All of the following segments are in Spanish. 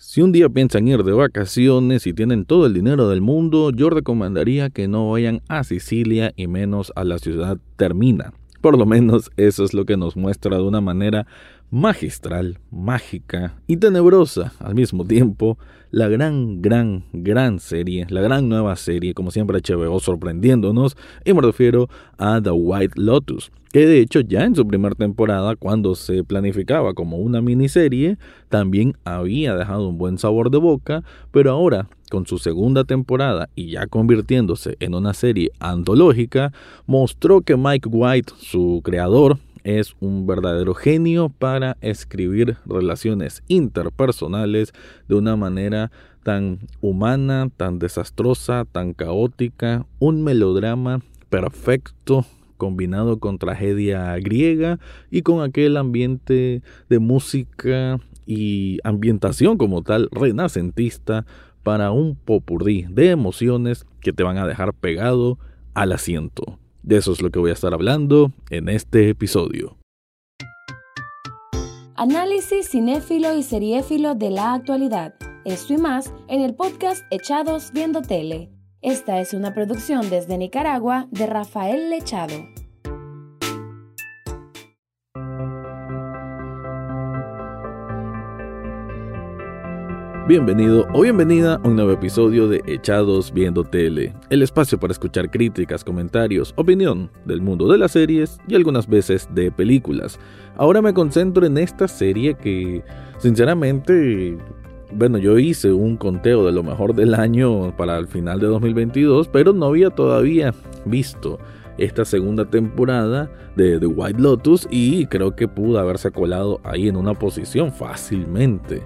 Si un día piensan ir de vacaciones y tienen todo el dinero del mundo, yo recomendaría que no vayan a Sicilia y menos a la ciudad Termina. Por lo menos eso es lo que nos muestra de una manera magistral, mágica y tenebrosa al mismo tiempo la gran, gran, gran serie, la gran nueva serie, como siempre HBO sorprendiéndonos, y me refiero a The White Lotus, que de hecho ya en su primera temporada, cuando se planificaba como una miniserie, también había dejado un buen sabor de boca, pero ahora, con su segunda temporada y ya convirtiéndose en una serie antológica, mostró que Mike White, su creador, es un verdadero genio para escribir relaciones interpersonales de una manera tan humana, tan desastrosa, tan caótica, un melodrama perfecto combinado con tragedia griega y con aquel ambiente de música y ambientación como tal renacentista para un popurrí de emociones que te van a dejar pegado al asiento. De eso es lo que voy a estar hablando en este episodio. Análisis cinéfilo y seriéfilo de la actualidad. Esto y más en el podcast Echados Viendo Tele. Esta es una producción desde Nicaragua de Rafael Lechado. Bienvenido o bienvenida a un nuevo episodio de Echados Viendo Tele, el espacio para escuchar críticas, comentarios, opinión del mundo de las series y algunas veces de películas. Ahora me concentro en esta serie que, sinceramente, bueno, yo hice un conteo de lo mejor del año para el final de 2022, pero no había todavía visto esta segunda temporada de The White Lotus y creo que pudo haberse colado ahí en una posición fácilmente.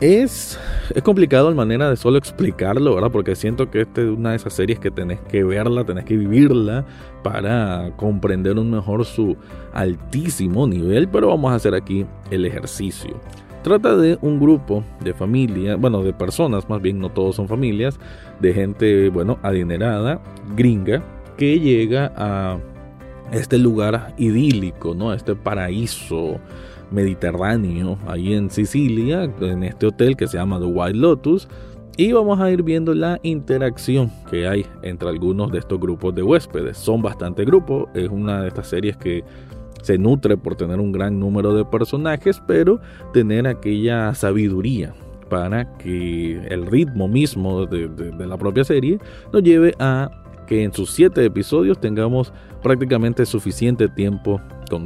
Es, es complicado la manera de solo explicarlo, ¿verdad? Porque siento que esta es una de esas series que tenés que verla, tenés que vivirla para comprender un mejor su altísimo nivel, pero vamos a hacer aquí el ejercicio. Trata de un grupo de familia, bueno, de personas, más bien no todos son familias, de gente, bueno, adinerada, gringa, que llega a este lugar idílico, ¿no? Este paraíso mediterráneo, ahí en Sicilia, en este hotel que se llama The White Lotus. Y vamos a ir viendo la interacción que hay entre algunos de estos grupos de huéspedes. Son bastante grupos, es una de estas series que se nutre por tener un gran número de personajes, pero tener aquella sabiduría para que el ritmo mismo de, la propia serie nos lleve a que en sus siete episodios tengamos prácticamente suficiente tiempo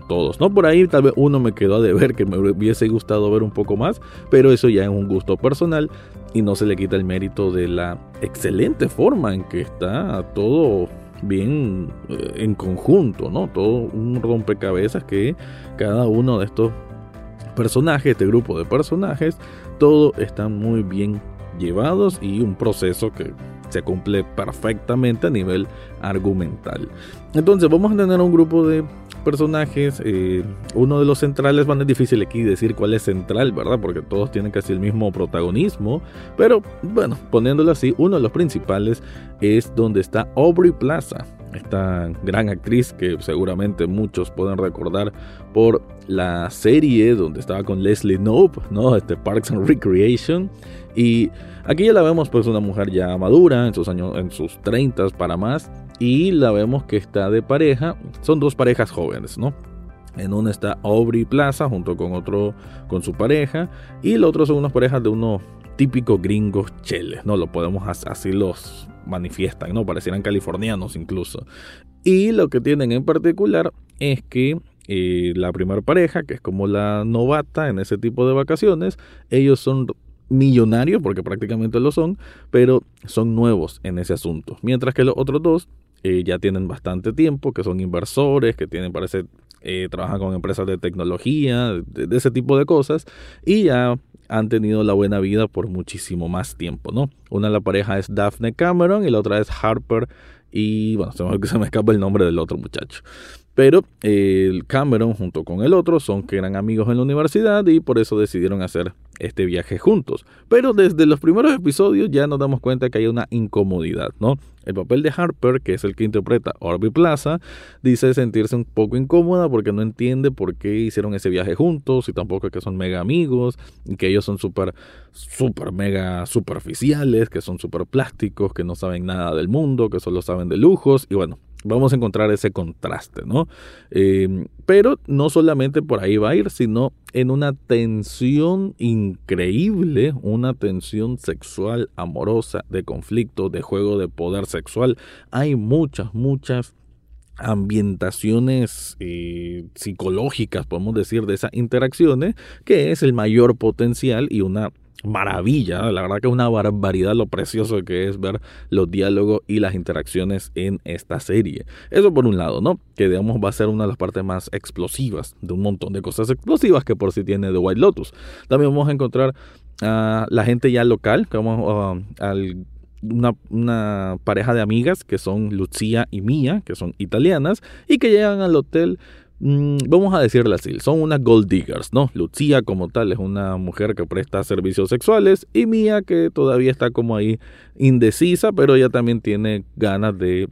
todos. No por ahí tal vez uno me quedó de ver que me hubiese gustado ver un poco más, pero eso ya es un gusto personal y no se le quita el mérito de la excelente forma en que está todo bien eh, en conjunto, ¿no? Todo un rompecabezas que cada uno de estos personajes, este grupo de personajes, todo está muy bien llevados y un proceso que se cumple perfectamente a nivel argumental. Entonces vamos a tener un grupo de personajes, eh, uno de los centrales, van es difícil aquí decir cuál es central, ¿verdad? Porque todos tienen casi el mismo protagonismo, pero bueno, poniéndolo así, uno de los principales es donde está Aubrey Plaza, esta gran actriz que seguramente muchos pueden recordar por la serie donde estaba con Leslie Knope, ¿no? Este Parks and Recreation. Y aquí ya la vemos pues una mujer ya madura, en sus años, en sus 30 para más, y la vemos que está de pareja, son dos parejas jóvenes, ¿no? En una está Aubrey Plaza junto con otro, con su pareja, y el otro son unas parejas de unos típicos gringos cheles, ¿no? Lo podemos así los manifiestan, ¿no? Parecieran californianos incluso. Y lo que tienen en particular es que eh, la primera pareja, que es como la novata en ese tipo de vacaciones, ellos son millonarios, porque prácticamente lo son, pero son nuevos en ese asunto. Mientras que los otros dos eh, ya tienen bastante tiempo, que son inversores, que tienen, parece, eh, trabajan con empresas de tecnología, de, ese tipo de cosas, y ya han tenido la buena vida por muchísimo más tiempo, ¿no? Una de la pareja es Daphne Cameron y la otra es Harper y bueno, se me, se me escapa el nombre del otro muchacho. Pero el Cameron junto con el otro son que eran amigos en la universidad y por eso decidieron hacer este viaje juntos. Pero desde los primeros episodios ya nos damos cuenta que hay una incomodidad, ¿no? El papel de Harper, que es el que interpreta Orby Plaza, dice sentirse un poco incómoda porque no entiende por qué hicieron ese viaje juntos y tampoco es que son mega amigos y que ellos son súper, súper mega superficiales, que son súper plásticos, que no saben nada del mundo, que solo saben de lujos y bueno, vamos a encontrar ese contraste, ¿no? Em, pero no solamente por ahí va a ir, sino en una tensión increíble, una tensión sexual, amorosa, de conflicto, de juego de poder sexual. Hay muchas, muchas ambientaciones eh, psicológicas, podemos decir, de esas interacciones, que es el mayor potencial y una maravilla, la verdad que es una barbaridad lo precioso que es ver los diálogos y las interacciones en esta serie. Eso por un lado, ¿no? Que digamos va a ser una de las partes más explosivas de un montón de cosas explosivas que por sí tiene The White Lotus. También vamos a encontrar a la gente ya local, que vamos una, una, pareja de amigas que son Lucía y Mía, que son italianas, y que llegan al hotel Mm, vamos a decirle así, son unas gold diggers, ¿no? Lucía como tal es una mujer que presta servicios sexuales y Mía que todavía está como ahí indecisa, pero ella también tiene ganas de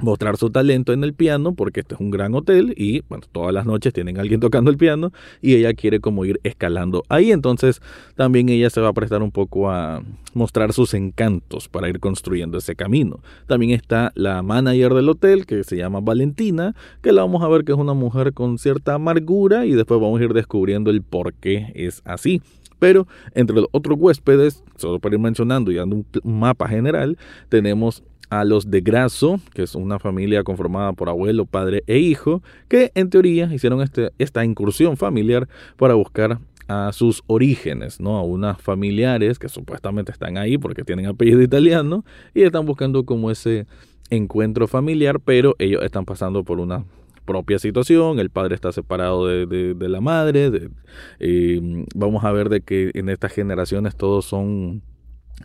mostrar su talento en el piano porque este es un gran hotel y bueno, todas las noches tienen a alguien tocando el piano y ella quiere como ir escalando ahí, entonces también ella se va a prestar un poco a mostrar sus encantos para ir construyendo ese camino. También está la manager del hotel que se llama Valentina, que la vamos a ver que es una mujer con cierta amargura y después vamos a ir descubriendo el por qué es así. Pero entre los otros huéspedes, solo para ir mencionando y dando un mapa general, tenemos a los de Grasso, que es una familia conformada por abuelo, padre e hijo, que en teoría hicieron este, esta incursión familiar para buscar a sus orígenes, ¿no? A unas familiares que supuestamente están ahí porque tienen apellido italiano y están buscando como ese encuentro familiar, pero ellos están pasando por una propia situación, el padre está separado de, la madre, eh, vamos a ver de que en estas generaciones todos son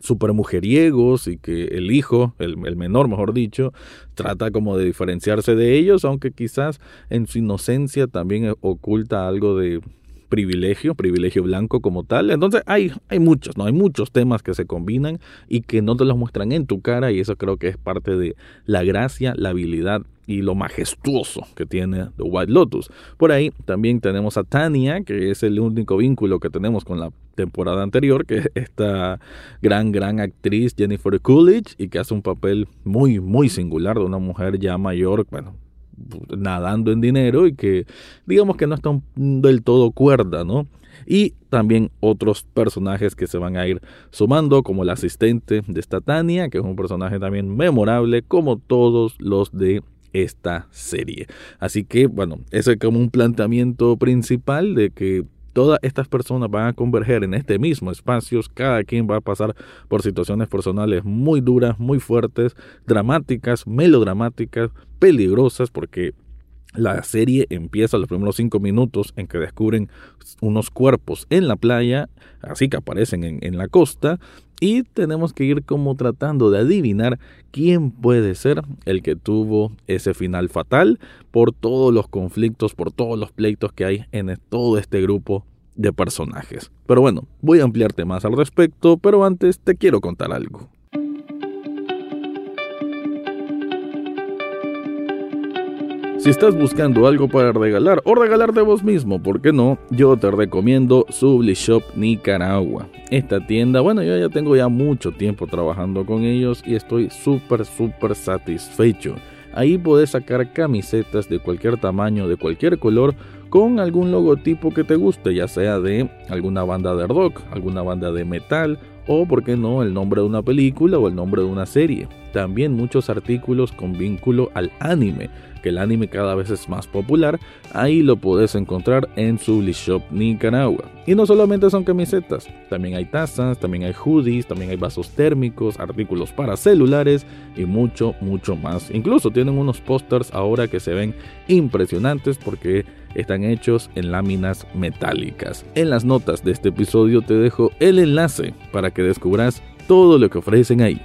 super mujeriegos y que el hijo, el, menor mejor dicho, trata como de diferenciarse de ellos, aunque quizás en su inocencia también oculta algo de privilegio, privilegio blanco como tal. Entonces hay, hay muchos, ¿no? Hay muchos temas que se combinan y que no te los muestran en tu cara y eso creo que es parte de la gracia, la habilidad y lo majestuoso que tiene The White Lotus. Por ahí también tenemos a Tania, que es el único vínculo que tenemos con la temporada anterior, que es esta gran, gran actriz Jennifer Coolidge y que hace un papel muy, muy singular de una mujer ya mayor, bueno, nadando en dinero y que digamos que no está del todo cuerda, ¿no? Y también otros personajes que se van a ir sumando, como el asistente de esta Tania, que es un personaje también memorable, como todos los de esta serie. Así que, bueno, ese es como un planteamiento principal de que todas estas personas van a converger en este mismo espacio, cada quien va a pasar por situaciones personales muy duras, muy fuertes, dramáticas, melodramáticas, peligrosas, porque la serie empieza los primeros cinco minutos en que descubren unos cuerpos en la playa, así que aparecen en, en, la costa, y tenemos que ir como tratando de adivinar quién puede ser el que tuvo ese final fatal por todos los conflictos, por todos los pleitos que hay en todo este grupo de personajes. Pero bueno, voy a ampliarte más al respecto, pero antes te quiero contar algo. Si estás buscando algo para regalar o regalarte vos mismo, ¿por qué no? Yo te recomiendo Subli Shop Nicaragua. Esta tienda, bueno, yo ya tengo ya mucho tiempo trabajando con ellos y estoy súper, súper satisfecho. Ahí podés sacar camisetas de cualquier tamaño, de cualquier color, con algún logotipo que te guste, ya sea de alguna banda de rock, alguna banda de metal o, por qué no, el nombre de una película o el nombre de una serie. También muchos artículos con vínculo al anime que el anime cada vez es más popular, ahí lo puedes encontrar en Subli Shop Nicaragua. Y no solamente son camisetas, también hay tazas, también hay hoodies, también hay vasos térmicos, artículos para celulares y mucho, mucho más. Incluso tienen unos pósters ahora que se ven impresionantes porque están hechos en láminas metálicas. En las notas de este episodio te dejo el enlace para que descubras todo lo que ofrecen ahí.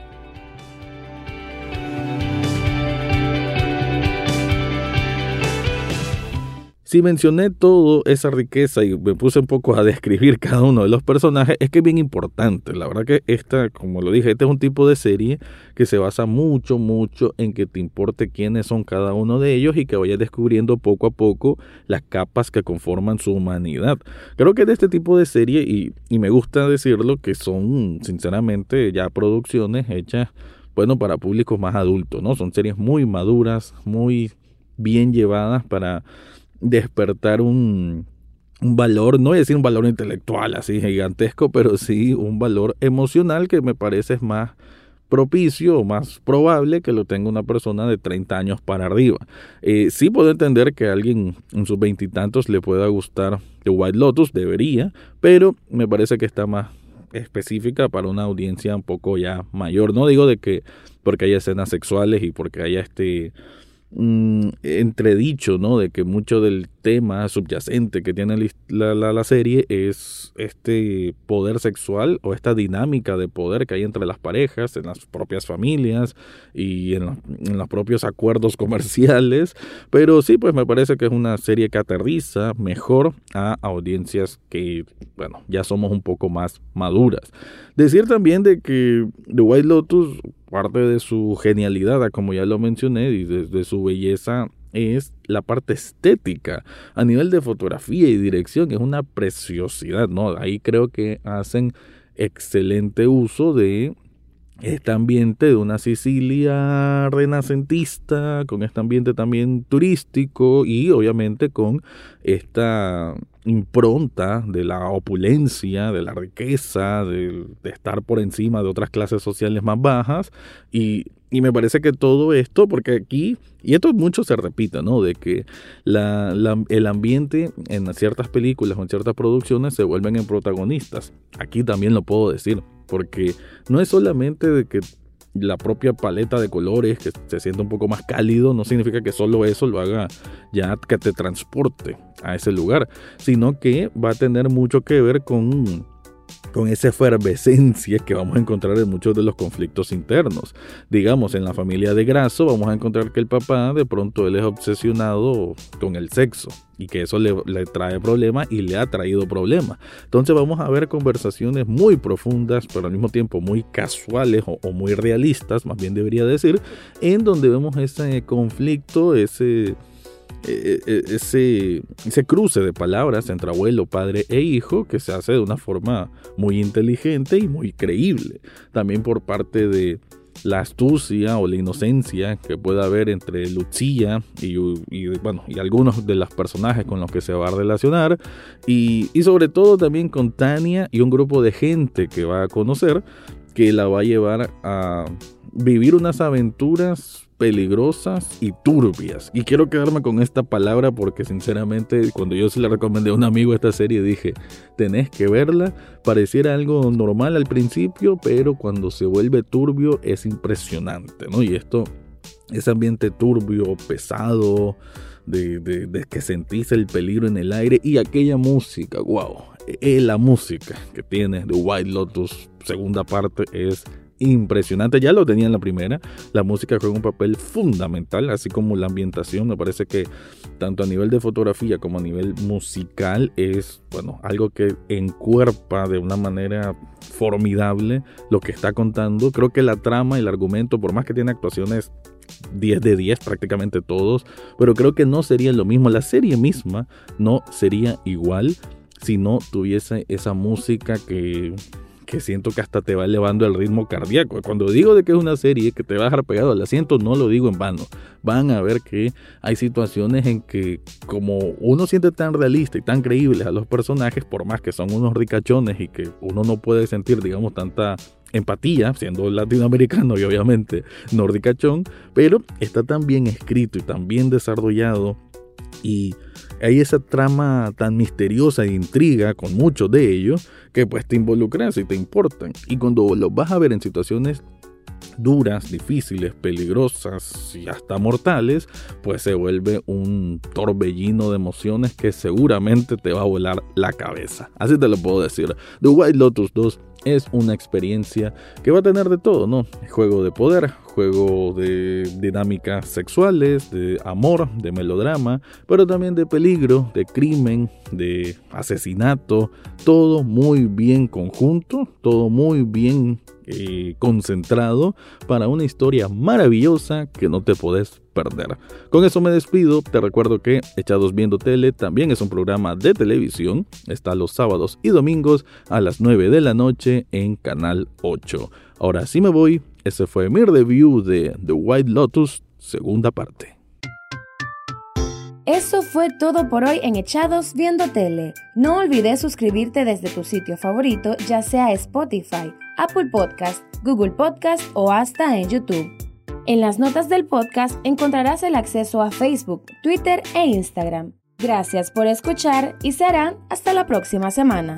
Si mencioné toda esa riqueza y me puse un poco a describir cada uno de los personajes, es que es bien importante. La verdad que esta, como lo dije, este es un tipo de serie que se basa mucho, mucho en que te importe quiénes son cada uno de ellos y que vayas descubriendo poco a poco las capas que conforman su humanidad. Creo que de este tipo de serie, y, y me gusta decirlo, que son sinceramente ya producciones hechas bueno, para públicos más adultos, ¿no? Son series muy maduras, muy bien llevadas para despertar un, un valor, no voy a decir un valor intelectual así gigantesco, pero sí un valor emocional que me parece es más propicio o más probable que lo tenga una persona de 30 años para arriba. Eh, sí puedo entender que a alguien en sus veintitantos le pueda gustar The White Lotus, debería, pero me parece que está más específica para una audiencia un poco ya mayor. No digo de que porque haya escenas sexuales y porque haya este Mm, entredicho, ¿no? De que mucho del tema subyacente que tiene la, la, serie es este poder sexual o esta dinámica de poder que hay entre las parejas, en las propias familias y en, en los propios acuerdos comerciales. Pero sí, pues me parece que es una serie que aterriza mejor a audiencias que, bueno, ya somos un poco más maduras. Decir también de que The White Lotus parte de su genialidad, como ya lo mencioné, y de, su belleza es la parte estética. A nivel de fotografía y dirección es una preciosidad, ¿no? Ahí creo que hacen excelente uso de este ambiente de una Sicilia renacentista, con este ambiente también turístico y obviamente con esta impronta de la opulencia, de la riqueza, de, estar por encima de otras clases sociales más bajas. Y, y, me parece que todo esto, porque aquí, y esto mucho se repite, ¿no? De que la, el ambiente en ciertas películas o en ciertas producciones se vuelven en protagonistas. Aquí también lo puedo decir, porque no es solamente de que la propia paleta de colores que se sienta un poco más cálido no significa que solo eso lo haga ya que te transporte a ese lugar, sino que va a tener mucho que ver con con esa efervescencia que vamos a encontrar en muchos de los conflictos internos. Digamos, en la familia de Graso vamos a encontrar que el papá de pronto él es obsesionado con el sexo y que eso le, trae problemas y le ha traído problemas. Entonces vamos a ver conversaciones muy profundas, pero al mismo tiempo muy casuales o, o muy realistas, más bien debería decir, en donde vemos ese conflicto, ese ese, ese cruce de palabras entre abuelo, padre e hijo que se hace de una forma muy inteligente y muy creíble. También por parte de la astucia o la inocencia que pueda haber entre Lucía y, bueno, y algunos de los personajes con los que se va a relacionar y sobre todo también con Tania y un grupo de gente que va a conocer que la va a llevar a vivir unas aventuras peligrosas y turbias. Y quiero quedarme con esta palabra porque sinceramente cuando yo se le recomendé a un amigo esta serie dije, tenés que verla, pareciera algo normal al principio, pero cuando se vuelve turbio es impresionante, ¿no? Y esto, ese ambiente turbio, pesado, de, que sentís el peligro en el aire y aquella música, wow, eh, la música que tiene de White Lotus segunda parte es impresionante. Ya lo tenía en la primera. La música juega un papel fundamental, así como la ambientación. Me parece que tanto a nivel de fotografía como a nivel musical es, bueno, algo que encuerpa de una manera formidable lo que está contando. Creo que la trama y el argumento, por más que tiene actuaciones 10 de 10 prácticamente todos, pero creo que no sería lo mismo. La serie misma no sería igual si no tuviese esa música que que siento que hasta te va elevando el ritmo cardíaco. Cuando digo de que es una serie que te va a dejar pegado al asiento, no lo digo en vano. Van a ver que hay situaciones en que como uno siente tan realista y tan creíble a los personajes, por más que son unos ricachones y que uno no puede sentir, digamos, tanta empatía, siendo latinoamericano y obviamente nordicachón, pero está tan bien escrito y tan bien desarrollado y hay esa trama tan misteriosa e intriga con muchos de ellos que pues te involucras y te importan. Y cuando los vas a ver en situaciones duras, difíciles, peligrosas y hasta mortales, pues se vuelve un torbellino de emociones que seguramente te va a volar la cabeza. Así te lo puedo decir. The White Lotus 2 es una experiencia que va a tener de todo, ¿no? Juego de poder, juego de dinámicas sexuales, de amor, de melodrama, pero también de peligro, de crimen, de asesinato, todo muy bien conjunto, todo muy bien eh, concentrado para una historia maravillosa que no te podés perder. Con eso me despido, te recuerdo que Echados Viendo Tele también es un programa de televisión, está los sábados y domingos a las 9 de la noche en Canal 8. Ahora sí me voy, ese fue mi review de The White Lotus, segunda parte. Eso fue todo por hoy en Echados Viendo Tele. No olvides suscribirte desde tu sitio favorito, ya sea Spotify, Apple Podcast, Google Podcast o hasta en YouTube. En las notas del podcast encontrarás el acceso a Facebook, Twitter e Instagram. Gracias por escuchar y serán hasta la próxima semana.